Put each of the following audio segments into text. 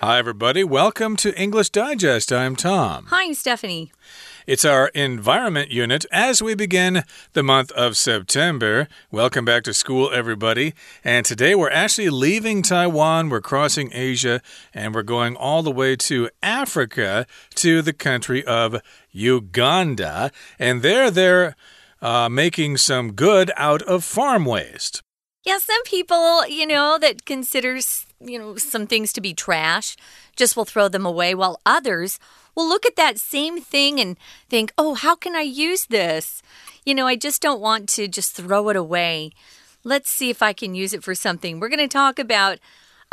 Hi, everybody. Welcome to English Digest. I'm Tom. Hi, I'm Stephanie. It's our environment unit as we begin the month of September. Welcome back to school, everybody. And today we're actually leaving Taiwan, we're crossing Asia, and we're going all the way to Africa to the country of Uganda. And there they're uh, making some good out of farm waste. Yeah, some people, you know, that considers, you know, some things to be trash just will throw them away, while others will look at that same thing and think, oh, how can I use this? You know, I just don't want to just throw it away. Let's see if I can use it for something. We're going to talk about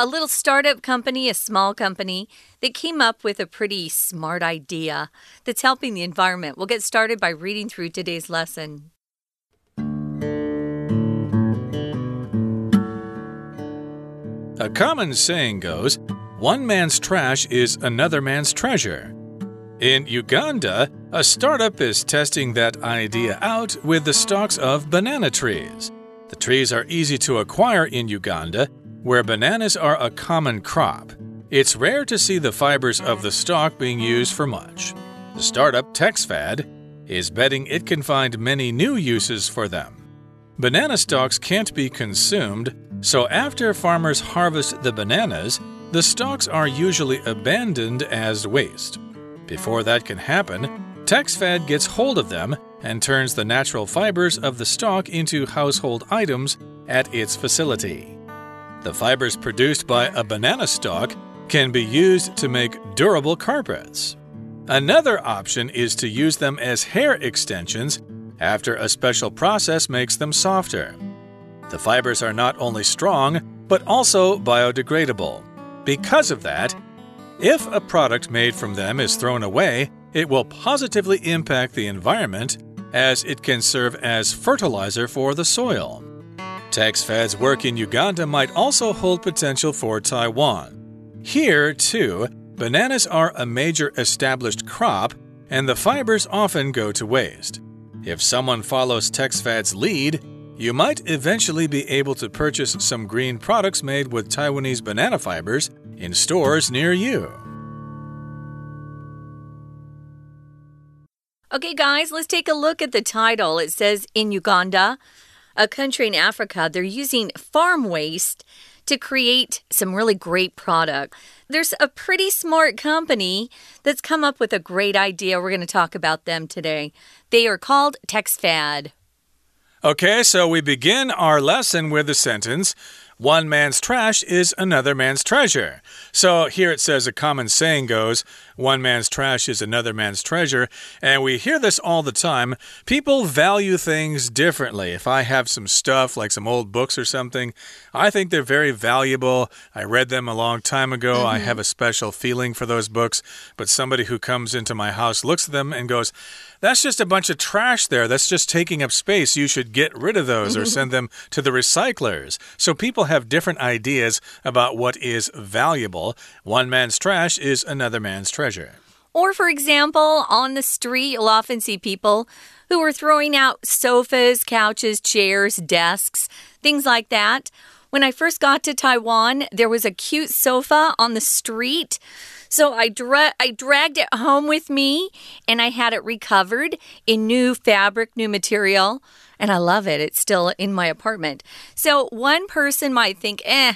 a little startup company, a small company, that came up with a pretty smart idea that's helping the environment. We'll get started by reading through today's lesson. A common saying goes, one man's trash is another man's treasure. In Uganda, a startup is testing that idea out with the stalks of banana trees. The trees are easy to acquire in Uganda, where bananas are a common crop. It's rare to see the fibers of the stalk being used for much. The startup TexFad is betting it can find many new uses for them. Banana stalks can't be consumed, so after farmers harvest the bananas, the stalks are usually abandoned as waste. Before that can happen, TexFad gets hold of them and turns the natural fibers of the stalk into household items at its facility. The fibers produced by a banana stalk can be used to make durable carpets. Another option is to use them as hair extensions after a special process makes them softer. The fibers are not only strong, but also biodegradable. Because of that, if a product made from them is thrown away, it will positively impact the environment as it can serve as fertilizer for the soil. TexFad's work in Uganda might also hold potential for Taiwan. Here, too, bananas are a major established crop, and the fibers often go to waste. If someone follows TexFad's lead, you might eventually be able to purchase some green products made with Taiwanese banana fibers in stores near you. Okay, guys, let's take a look at the title. It says in Uganda, a country in Africa, they're using farm waste to create some really great product. There's a pretty smart company that's come up with a great idea. We're going to talk about them today. They are called TexFad. Okay, so we begin our lesson with the sentence one man's trash is another man's treasure. So here it says a common saying goes, one man's trash is another man's treasure. And we hear this all the time. People value things differently. If I have some stuff, like some old books or something, I think they're very valuable. I read them a long time ago. Mm -hmm. I mm-hmm. have a special feeling for those books. But somebody who comes into my house looks at them and goes, that's just a bunch of trash there. That's just taking up space. You should get rid of those or send them to the recyclers. So people have different ideas about what is valuable. One man's trash is another man's treasure. Or, for example, on the street, you'll often see people who are throwing out sofas, couches, chairs, desks, things like that. When I first got to Taiwan, there was a cute sofa on the street. So I, dra I dragged it home with me and I had it recovered in new fabric, new material. And I love it. It's still in my apartment. So one person might think, eh,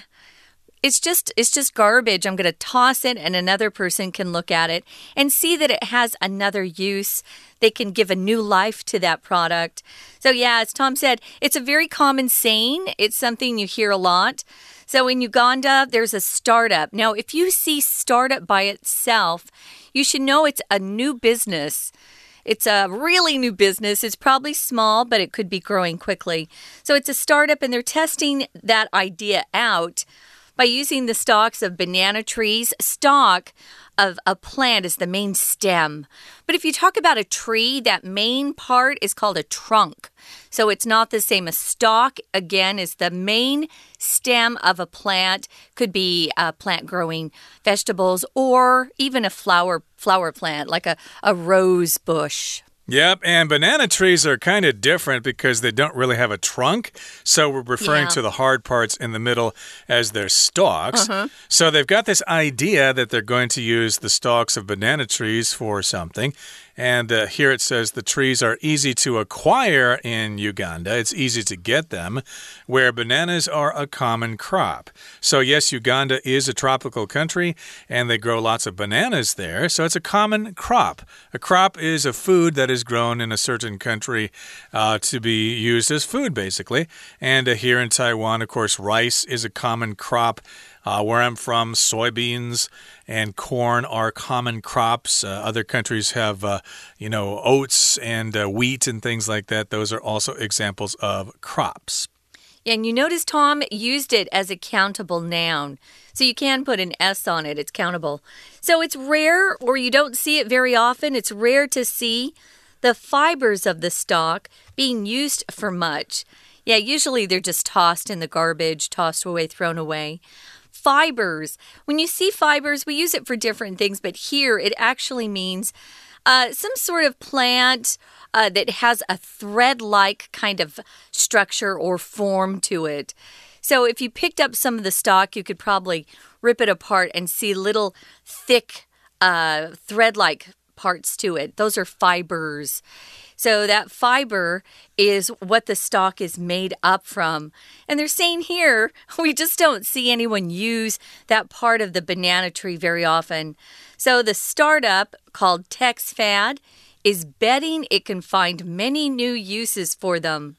it's just it's just garbage. I'm going to toss it and another person can look at it and see that it has another use. They can give a new life to that product. So yeah, as Tom said, it's a very common saying. It's something you hear a lot. So in Uganda, there's a startup. Now, if you see startup by itself, you should know it's a new business. It's a really new business. It's probably small, but it could be growing quickly. So it's a startup, and they're testing that idea out by using the stalks of banana trees. Stalk of a plant is the main stem. But if you talk about a tree, that main part is called a trunk. So it's not the same. A stalk, again, is the main stem of a plant. Could be a plant growing vegetables or even a flower flower plant like a, a rose bush. Yep, and banana trees are kind of different because they don't really have a trunk. So we're referring Yeah. to the hard parts in the middle as their stalks. Uh-huh. So they've got this idea that they're going to use the stalks of banana trees for something. And uh, here it says the trees are easy to acquire in Uganda. It's easy to get them, where bananas are a common crop. So, yes, Uganda is a tropical country and they grow lots of bananas there. So, it's a common crop. A crop is a food that is grown in a certain country uh, to be used as food, basically. And uh, here in Taiwan, of course, rice is a common crop. Uh, where I'm from, soybeans and corn are common crops. Uh, other countries have, uh, you know, oats and uh, wheat and things like that. Those are also examples of crops. And you notice Tom used it as a countable noun. So you can put an S on it, it's countable. So it's rare, or you don't see it very often. It's rare to see the fibers of the stalk being used for much. Yeah, usually they're just tossed in the garbage, tossed away, thrown away. Fibers. When you see fibers, we use it for different things, but here it actually means uh, some sort of plant uh, that has a thread like kind of structure or form to it. So if you picked up some of the stock, you could probably rip it apart and see little thick uh, thread like parts to it. Those are fibers. So that fiber is what the stalk is made up from. And they're saying here, we just don't see anyone use that part of the banana tree very often. So the startup called TexFad is betting it can find many new uses for them.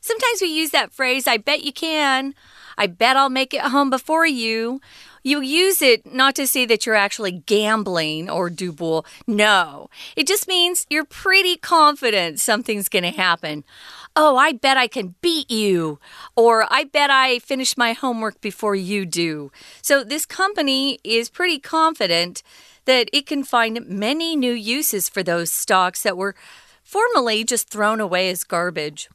Sometimes we use that phrase, I bet you can. I bet I'll make it home before you. You use it not to say that you're actually gambling or double. No, it just means you're pretty confident something's going to happen. Oh, I bet I can beat you. Or I bet I finish my homework before you do. So this company is pretty confident that it can find many new uses for those stocks that were formerly just thrown away as garbage.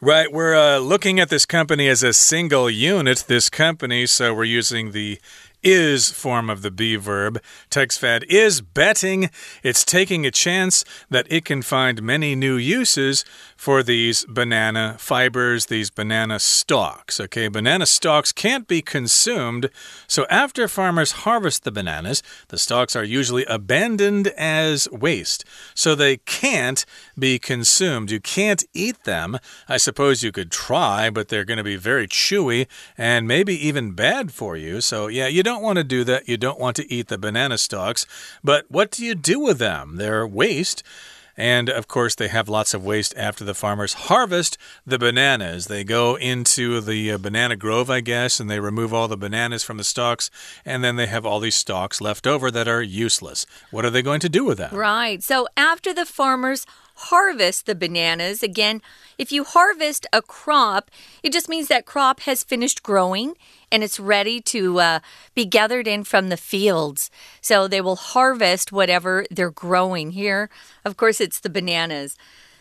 Right, we're uh, looking at this company as a single unit, this company, so we're using the is form of the be verb. TexFad is betting. It's taking a chance that it can find many new uses for these banana fibers, these banana stalks. Okay, banana stalks can't be consumed, so after farmers harvest the bananas, the stalks are usually abandoned as waste. So they can't be consumed. You can't eat them. I suppose you could try, but they're going to be very chewy and maybe even bad for you. So, yeah, you don't want to do that. You don't want to eat the banana stalks. But what do you do with them? They're waste. And of course, they have lots of waste after the farmers harvest the bananas. They go into the uh, banana grove, I guess, and they remove all the bananas from the stalks. And then they have all these stalks left over that are useless. What are they going to do with that? Right. So after the farmers harvest the bananas, again, if you harvest a crop, it just means that crop has finished growing and it's ready to uh, be gathered in from the fields. So they will harvest whatever they're growing here. Of course, it's the bananas.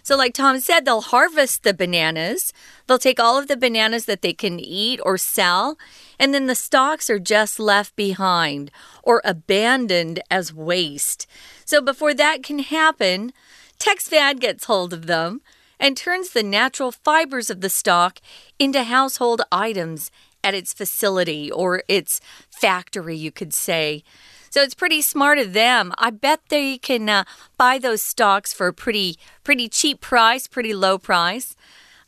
So, like Tom said, they'll harvest the bananas. They'll take all of the bananas that they can eat or sell, and then the stalks are just left behind or abandoned as waste. So, before that can happen, TexFad gets hold of them and turns the natural fibers of the stalk into household items at its facility or its factory, you could say. So it's pretty smart of them. I bet they can uh, buy those stocks for a pretty, pretty cheap price, pretty low price,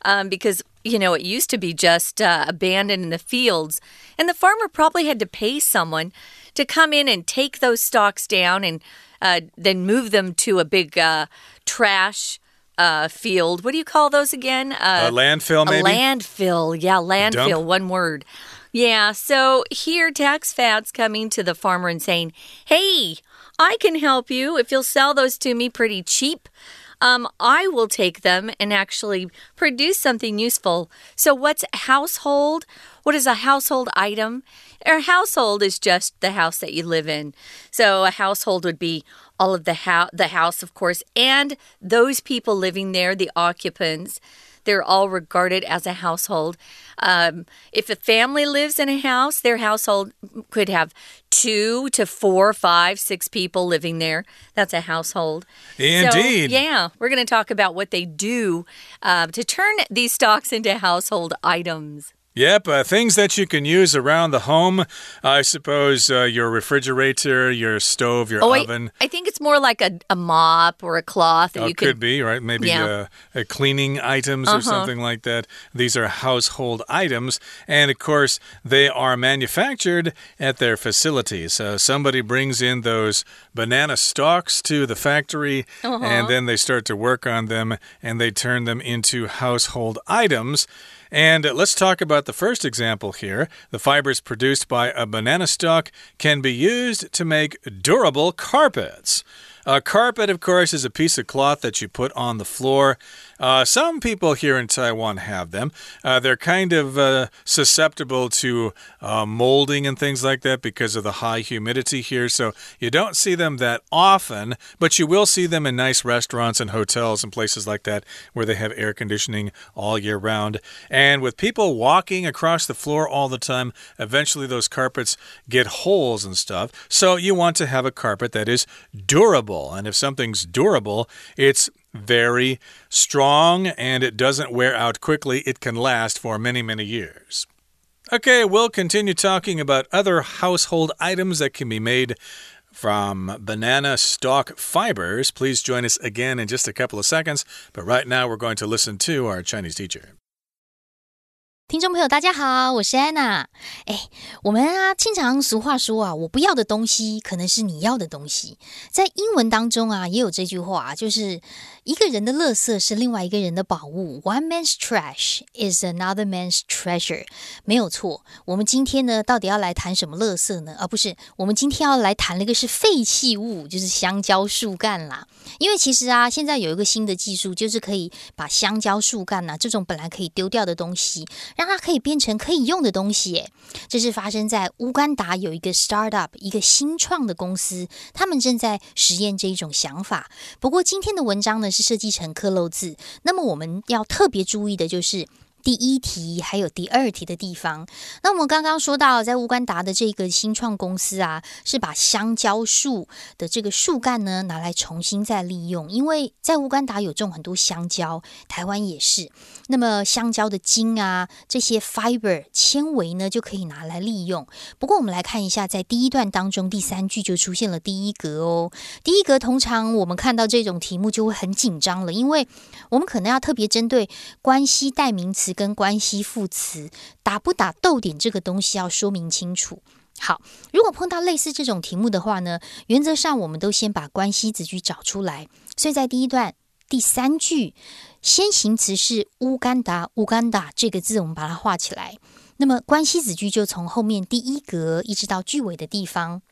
um, because you know it used to be just uh, abandoned in the fields, and the farmer probably had to pay someone to come in and take those stocks down and uh, then move them to a big uh, trash uh, field. What do you call those again? A landfill, maybe? A landfill. Yeah, landfill. Dump? One word. Yeah, so here TexFad's coming to the farmer and saying, Hey, I can help you if you'll sell those to me pretty cheap. Um, I will take them and actually produce something useful. So, what's household? What is a household item? A household is just the house that you live in. So, a household would be all of the house, the house, of course, and those people living there, the occupants. they're all regarded as a household. Um, if a family lives in a house, their household could have two to four, five, six people living there. That's a household. Indeed. So, yeah, we're going to talk about what they do uh, to turn these stocks into household items. Yep, uh, things that you can use around the home. I suppose uh, your refrigerator, your stove, your oh, oven. I, I, think it's more like a, a mop or a cloth. That oh, you could, could be, right? Maybe yeah. uh, cleaning items uh -huh. or uh-huh. something like that. These are household items. And of course, they are manufactured at their facilities. Uh, somebody brings in those banana stalks to the factory, -huh. and then they start to work on them and they turn them into household items. And let's talk about the first example here. The fibers produced by a banana stalk can be used to make durable carpets. A carpet, of course, is a piece of cloth that you put on the floor. Uh, some people here in Taiwan have them. Uh, they're kind of uh, susceptible to uh, molding and things like that because of the high humidity here. So you don't see them that often, but you will see them in nice restaurants and hotels and places like that where they have air conditioning all year round. And with people walking across the floor all the time, eventually those carpets get holes and stuff. So you want to have a carpet that is durable durable. And if something's durable, it's very strong and it doesn't wear out quickly. It can last for many, many years. Okay, we'll continue talking about other household items that can be made from banana stalk fibers. Please join us again in just a couple of seconds. But right now, we're going to listen to our Chinese teacher. 听众朋友，大家好，我是安娜。哎，我们啊，经常俗话说啊，我不要的东西，可能是你要的东西。在英文当中啊，也有这句话，就是 一个人的垃圾是另外一个人的宝物。One man's trash is another man's treasure。没有错。我们今天呢，到底要来谈什么垃圾呢？啊，不是，我们今天要来谈那个是废弃物，就是香蕉树干啦。因为其实啊，现在有一个新的技术，就是可以把香蕉树干呐，这种本来可以丢掉的东西。让它可以变成可以用的东西，这是发生在乌干达有一个 startup，一个新创的公司，他们正在实验这一种想法。不过今天的文章呢是设计成刻漏字，那么我们要特别注意的就是。第一题还有第二题的地方，那我们刚刚说到，在乌干达的这个新创公司啊，是把香蕉树的这个树干呢拿来重新再利用，因为在乌干达有种很多香蕉，台湾也是。那么香蕉的茎啊，这些 fiber 纤维呢就可以拿来利用。不过我们来看一下，在第一段当中，第三句就出现了第一格哦。第一格通常我们看到这种题目就会很紧张了，因为我们可能要特别针对关系代名词。跟关系副词打不打逗点这个东西要说明清楚。好，如果碰到类似这种题目的话呢，原则上我们都先把关系子句找出来。所以在第一段第三句，先行词是乌干达，乌干达这个字我们把它画起来。那么关系子句就从后面第一格一直到句尾的地方。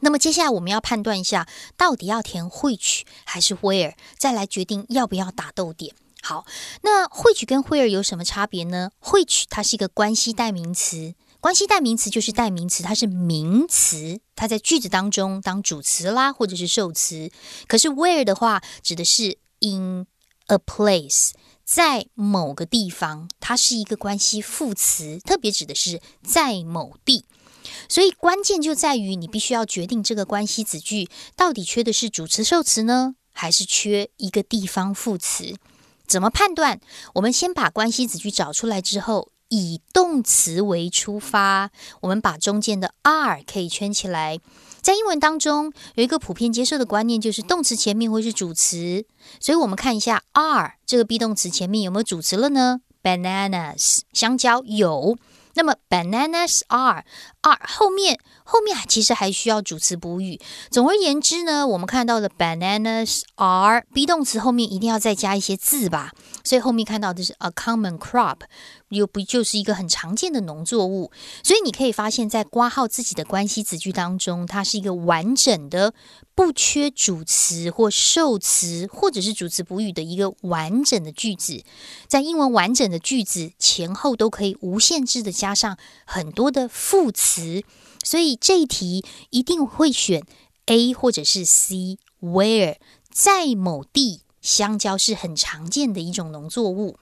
那么接下来我们要判断一下，到底要填 which 还是 where，再来决定要不要打逗点。好，那 which 跟 where 有什么差别呢？which 它是一个关系代名词，关系代名词就是代名词，它是名词，它在句子当中当主词啦，或者是受词。可是 where 的话，指的是 in a place，在某个地方，它是一个关系副词，特别指的是在某地。所以关键就在于你必须要决定这个关系子句到底缺的是主词受词呢，还是缺一个地方副词？怎么判断？我们先把关系子句找出来之后，以动词为出发，我们把中间的 are 可以圈起来。在英文当中，有一个普遍接受的观念，就是动词前面会是主词。所以，我们看一下 are 这个 be 动词前面有没有主词了呢？Bananas 香蕉有。那么 bananas are 二后面后面其实还需要主词补语。总而言之呢，我们看到的 bananas are be 动词后面一定要再加一些字吧。所以后面看到的是 a common crop。又不就是一个很常见的农作物，所以你可以发现，在挂号自己的关系子句当中，它是一个完整的、不缺主词或受词，或者是主词补语的一个完整的句子。在英文完整的句子前后都可以无限制的加上很多的副词，词所以这一题一定会选 A 或者是 C。Where 在某地，香蕉是很常见的一种农作物。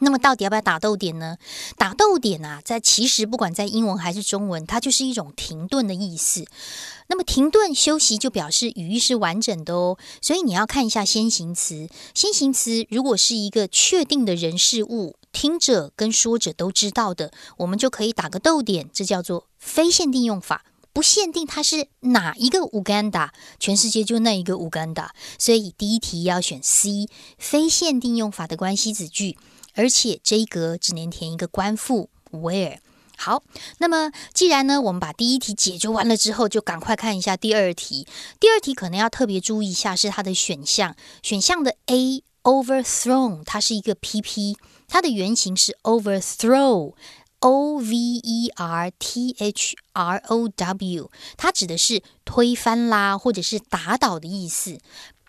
那么到底要不要打逗点呢？打逗点啊，在其实不管在英文还是中文，它就是一种停顿的意思。那么停顿休息就表示语义是完整的哦。所以你要看一下先行词。先行词如果是一个确定的人事物，听者跟说者都知道的，我们就可以打个逗点，这叫做非限定用法。不限定它是哪一个乌干达，全世界就那一个乌干达。所以第一题要选 C，非限定用法的关系子句。而且这一格只能填一个官复 where。好，那么既然呢，我们把第一题解决完了之后，就赶快看一下第二题。第二题可能要特别注意一下，是它的选项。选项的 A overthrown，它是一个 PP，它的原型是 overthrow，O V E R T H R O W，它指的是推翻啦，或者是打倒的意思。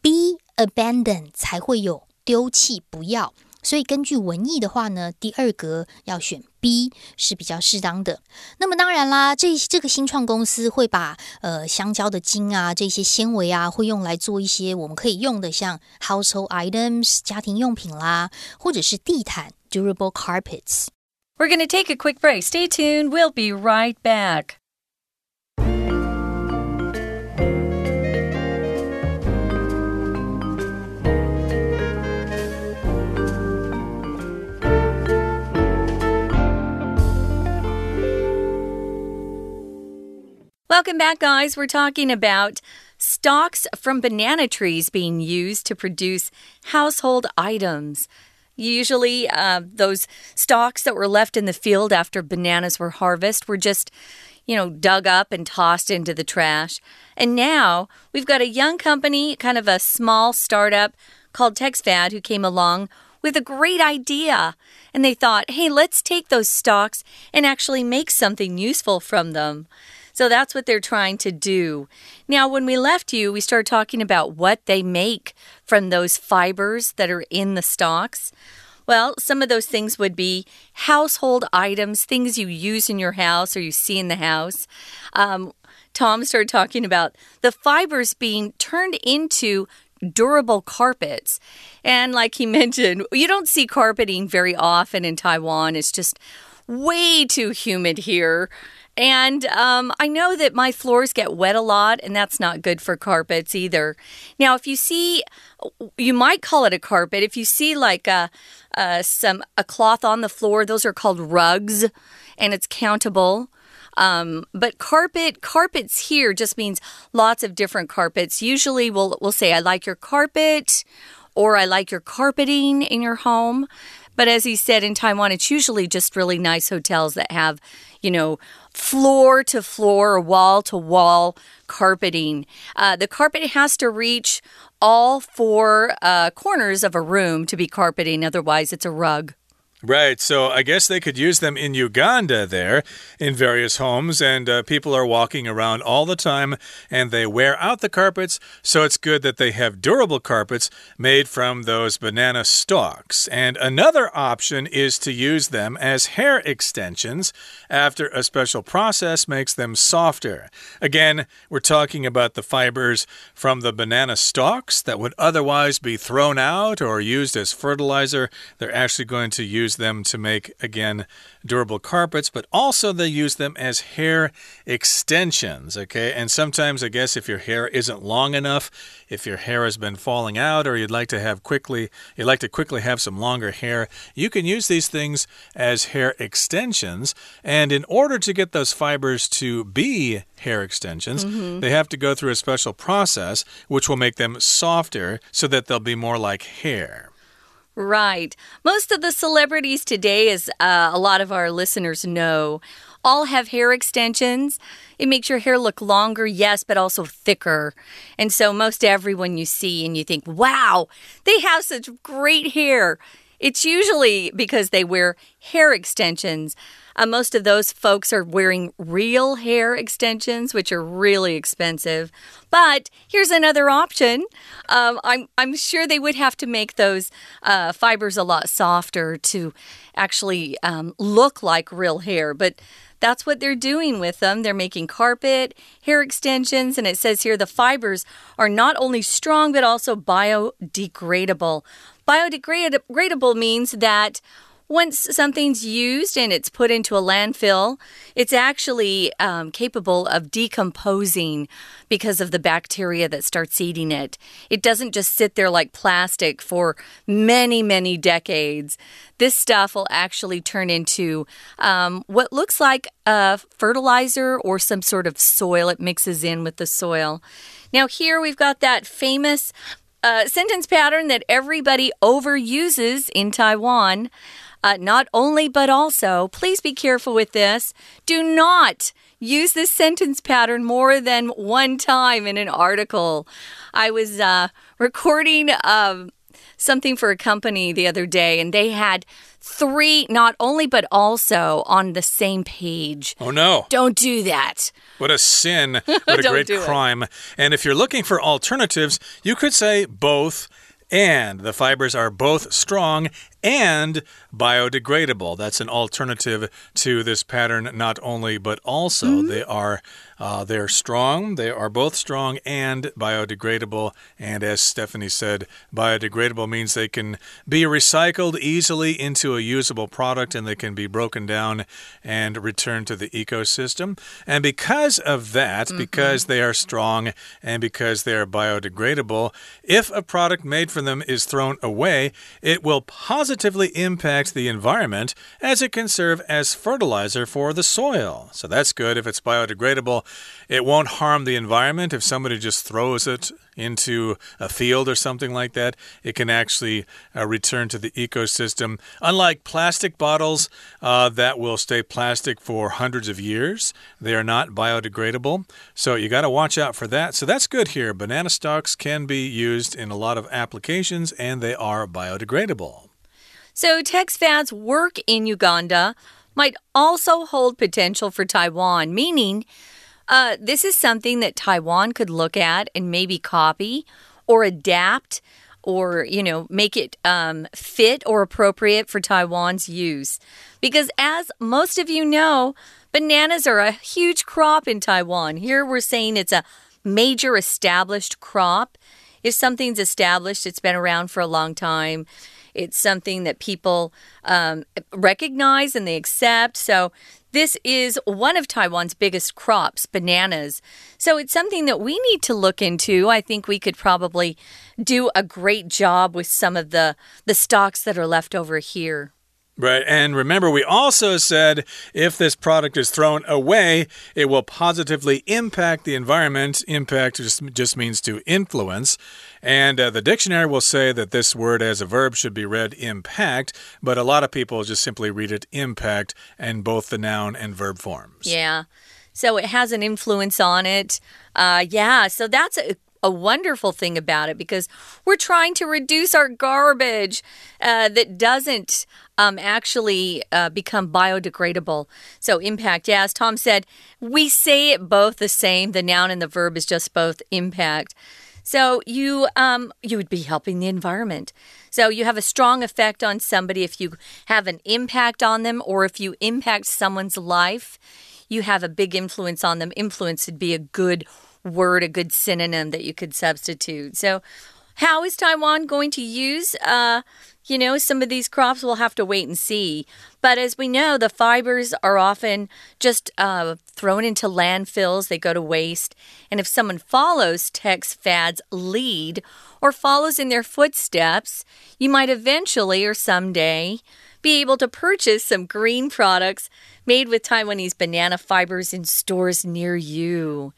be abandoned 才会有丢弃，不要。所以根据文意的话呢，第二格要选 B 是比较适当的。那么当然啦，这这个新创公司会把呃香蕉的筋啊这些纤维啊，会用来做一些我们可以用的，像 household items 家庭用品啦，或者是地毯 durable carpets。We're going to take a quick break. Stay tuned. We'll be right back. Welcome back, guys. We're talking about stalks from banana trees being used to produce household items. Usually, uh, those stalks that were left in the field after bananas were harvested were just, you know, dug up and tossed into the trash. And now we've got a young company, kind of a small startup called TexFad, who came along with a great idea. And they thought, hey, let's take those stalks and actually make something useful from them. So that's what they're trying to do. Now, when we left you, we started talking about what they make from those fibers that are in the stalks. Well, some of those things would be household items, things you use in your house or you see in the house. Um, Tom started talking about the fibers being turned into durable carpets. And like he mentioned, you don't see carpeting very often in Taiwan. It's just way too humid here. And um, I know that my floors get wet a lot, and that's not good for carpets either. Now, if you see, you might call it a carpet. If you see like a, a some a cloth on the floor, those are called rugs, and it's countable. Um, but carpet, carpets here just means lots of different carpets. Usually, we'll we'll say, "I like your carpet," or "I like your carpeting in your home." But as he said in Taiwan, it's usually just really nice hotels that have, you know, floor to floor or wall to wall carpeting. Uh, the carpet has to reach all four uh, corners of a room to be carpeting, otherwise, it's a rug. Right. So I guess they could use them in Uganda there in various homes, and uh, people are walking around all the time and they wear out the carpets. So it's good that they have durable carpets made from those banana stalks. And another option is to use them as hair extensions after a special process makes them softer. Again, we're talking about the fibers from the banana stalks that would otherwise be thrown out or used as fertilizer. They're actually going to use use them to make, again, durable carpets, but also they use them as hair extensions. Okay. And sometimes, I guess, if your hair isn't long enough, if your hair has been falling out, or you'd like to have quickly, you'd like to quickly have some longer hair, you can use these things as hair extensions. And in order to get those fibers to be hair extensions, mm -hmm. they have to go through a special process which will make them softer so that they'll be more like hair. Right. Most of the celebrities today, as uh, a lot of our listeners know, all have hair extensions. It makes your hair look longer, yes, but also thicker. And so most everyone you see and you think, wow, they have such great hair. It's usually because they wear hair extensions. Uh, most of those folks are wearing real hair extensions, which are really expensive. But here's another option. Um, I'm, I'm sure they would have to make those uh, fibers a lot softer to actually um, look like real hair. But that's what they're doing with them. They're making carpet, hair extensions, and it says here the fibers are not only strong but also biodegradable. Biodegradable means that once something's used and it's put into a landfill, it's actually um, capable of decomposing because of the bacteria that starts eating it. It doesn't just sit there like plastic for many, many decades. This stuff will actually turn into um, what looks like a fertilizer or some sort of soil. It mixes in with the soil. Now, here we've got that famous uh, sentence pattern that everybody overuses in Taiwan. Uh, not only, but also, please be careful with this. Do not use this sentence pattern more than one time in an article. I was uh, recording um, something for a company the other day, and they had three, not only, but also on the same page. Oh, no. Don't do that. What a sin. What a great crime. It. And if you're looking for alternatives, you could say both and. The fibers are both strong and biodegradable. That's an alternative to this pattern, not only, but also mm -hmm. they are uh, they're strong. They are both strong and biodegradable. And as Stephanie said, biodegradable means they can be recycled easily into a usable product and they can be broken down and returned to the ecosystem. And because of that, mm -hmm. because they are strong and because they are biodegradable, if a product made from them is thrown away, it will positively positively impact the environment as it can serve as fertilizer for the soil. So that's good if it's biodegradable. It won't harm the environment if somebody just throws it into a field or something like that. It can actually uh, return to the ecosystem. Unlike plastic bottles uh, that will stay plastic for hundreds of years, they are not biodegradable. So you got to watch out for that. So that's good here. Banana stalks can be used in a lot of applications and they are biodegradable. So, TexFad's work in Uganda might also hold potential for Taiwan, meaning uh, this is something that Taiwan could look at and maybe copy or adapt or, you know, make it um, fit or appropriate for Taiwan's use. Because as most of you know, bananas are a huge crop in Taiwan. Here we're saying it's a major established crop. If something's established, it's been around for a long time. It's something that people um, recognize and they accept. So, this is one of Taiwan's biggest crops, bananas. So it's something that we need to look into. I think we could probably do a great job with some of the the stocks that are left over here. Right. And remember, we also said if this product is thrown away, it will positively impact the environment. Impact just, just means to influence. And uh, the dictionary will say that this word as a verb should be read impact, but a lot of people just simply read it impact in both the noun and verb forms. Yeah. So it has an influence on it. Uh, yeah. So that's a a wonderful thing about it because we're trying to reduce our garbage uh, that doesn't um, actually uh, become biodegradable. So, impact, yeah, as Tom said, we say it both the same. The noun and the verb is just both impact. So you um, you would be helping the environment. So you have a strong effect on somebody if you have an impact on them, or if you impact someone's life, you have a big influence on them. Influence would be a good word, a good synonym that you could substitute. So, how is Taiwan going to use, uh, you know, some of these crops? We'll have to wait and see. But as we know, the fibers are often just uh, thrown into landfills, they go to waste. And if someone follows TexFad's lead or follows in their footsteps, you might eventually or someday be able to purchase some green products made with Taiwanese banana fibers in stores near you.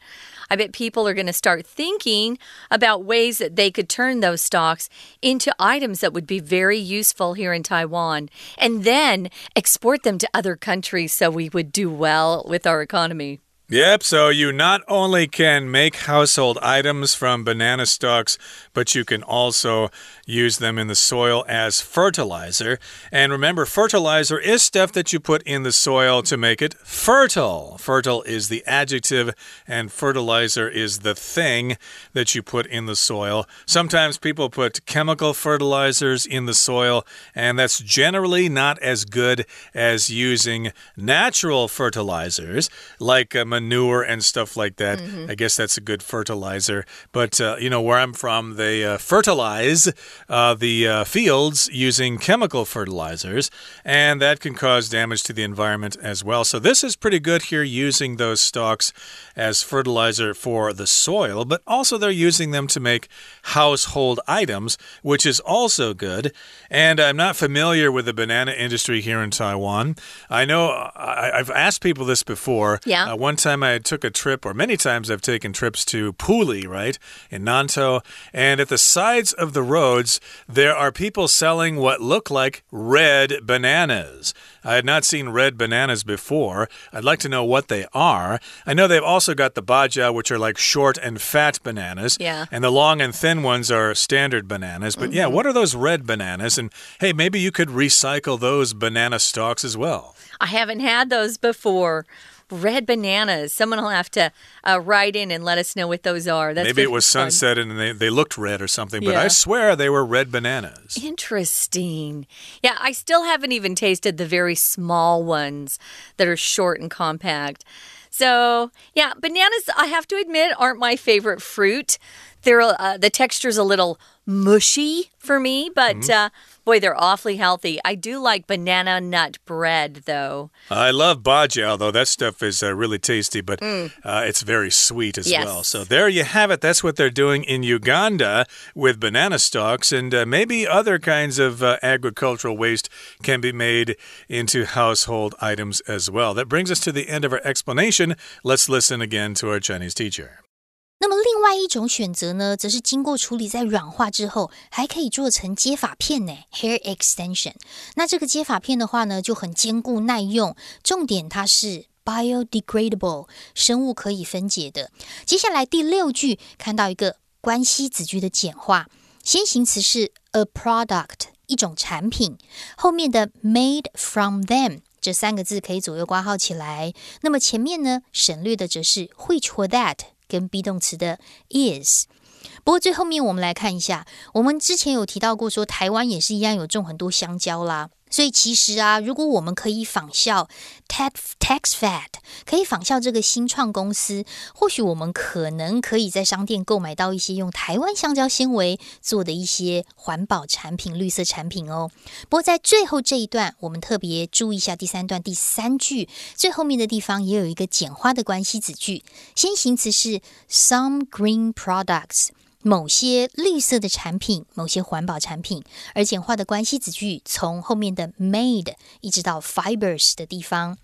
I bet people are going to start thinking about ways that they could turn those stocks into items that would be very useful here in Taiwan and then export them to other countries so we would do well with our economy. Yep, so you not only can make household items from banana stalks, but you can also use them in the soil as fertilizer. And remember, fertilizer is stuff that you put in the soil to make it fertile. Fertile is the adjective, and fertilizer is the thing that you put in the soil. Sometimes people put chemical fertilizers in the soil, and that's generally not as good as using natural fertilizers like uh, manure and stuff like that. Mm -hmm. I guess that's a good fertilizer. But, uh, you know, where I'm from, they uh, fertilize uh, the uh, fields using chemical fertilizers, and that can cause damage to the environment as well. So, this is pretty good here using those stalks as fertilizer for the soil, but also they're using them to make household items, which is also good. And I'm not familiar with the banana industry here in Taiwan. I know I, have asked people this before. Yeah. Uh, one time I took a trip, or many times I've taken trips to Puli, right, in Nantou. And at the sides of the roads, there are people selling what look like red bananas. I had not seen red bananas before. I'd like to know what they are. I know they've also got the baja, which are like short and fat bananas. Yeah. And the long and thin ones are standard bananas. But mm -hmm. yeah, mm-hmm. what are those red bananas? And hey, maybe you could recycle those banana stalks as well. I haven't had those before red bananas. Someone will have to uh, write in and let us know what those are. That's Maybe it was fun. sunset and they, they looked red or something, but yeah. I swear they were red bananas. Interesting. Yeah, I still haven't even tasted the very small ones that are short and compact. So, yeah, bananas, I have to admit, aren't my favorite fruit. They're uh, the texture's a little mushy for me, but mm -hmm. uh, boy, they're awfully healthy. I do like banana nut bread, though. I love bajia, though that stuff is uh, really tasty, but mm. uh, it's very sweet as yes. well. So there you have it. That's what they're doing in Uganda with banana stalks, and uh, maybe other kinds of uh, agricultural waste can be made into household items as well. That brings us to the end of our explanation. Let's listen again to our Chinese teacher. 那么另外一种选择呢，则是经过处理在软化之后，还可以做成接发片呢，hair extension。那这个接发片的话呢，就很坚固耐用，重点它是 biodegradable，生物可以分解的。接下来第六句看到一个关系子句的简化，先行词是 a product，一种产品，后面的 made from them 这三个字可以左右挂号起来。那么前面呢，省略的则是 which 或 that。跟 be 动词的 is。不过最后面我们来看一下，我们之前有提到过，说台湾也是一样有种很多香蕉啦。所以其实啊，如果我们可以仿效 Tax Taxfat，可以仿效这个新创公司，或许我们可能可以在商店购买到一些用台湾香蕉纤维做的一些环保产品、绿色产品哦。不过在最后这一段，我们特别注意一下第三段第三句最后面的地方，也有一个简化的关系子句，先行词是 some green products。某些绿色的产品，某些环保产品，而简化的关系子句从后面的 made 一直到 fibers 的地方。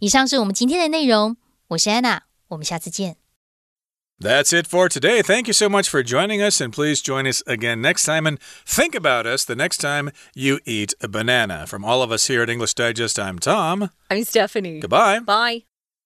以上是我们今天的内容，我是安娜，我们下次见。That's it for today. Thank you so much for joining us, and please join us again next time and think about us the next time you eat a banana. From all of us here at English Digest, I'm Tom. I'm Stephanie. Goodbye. Bye.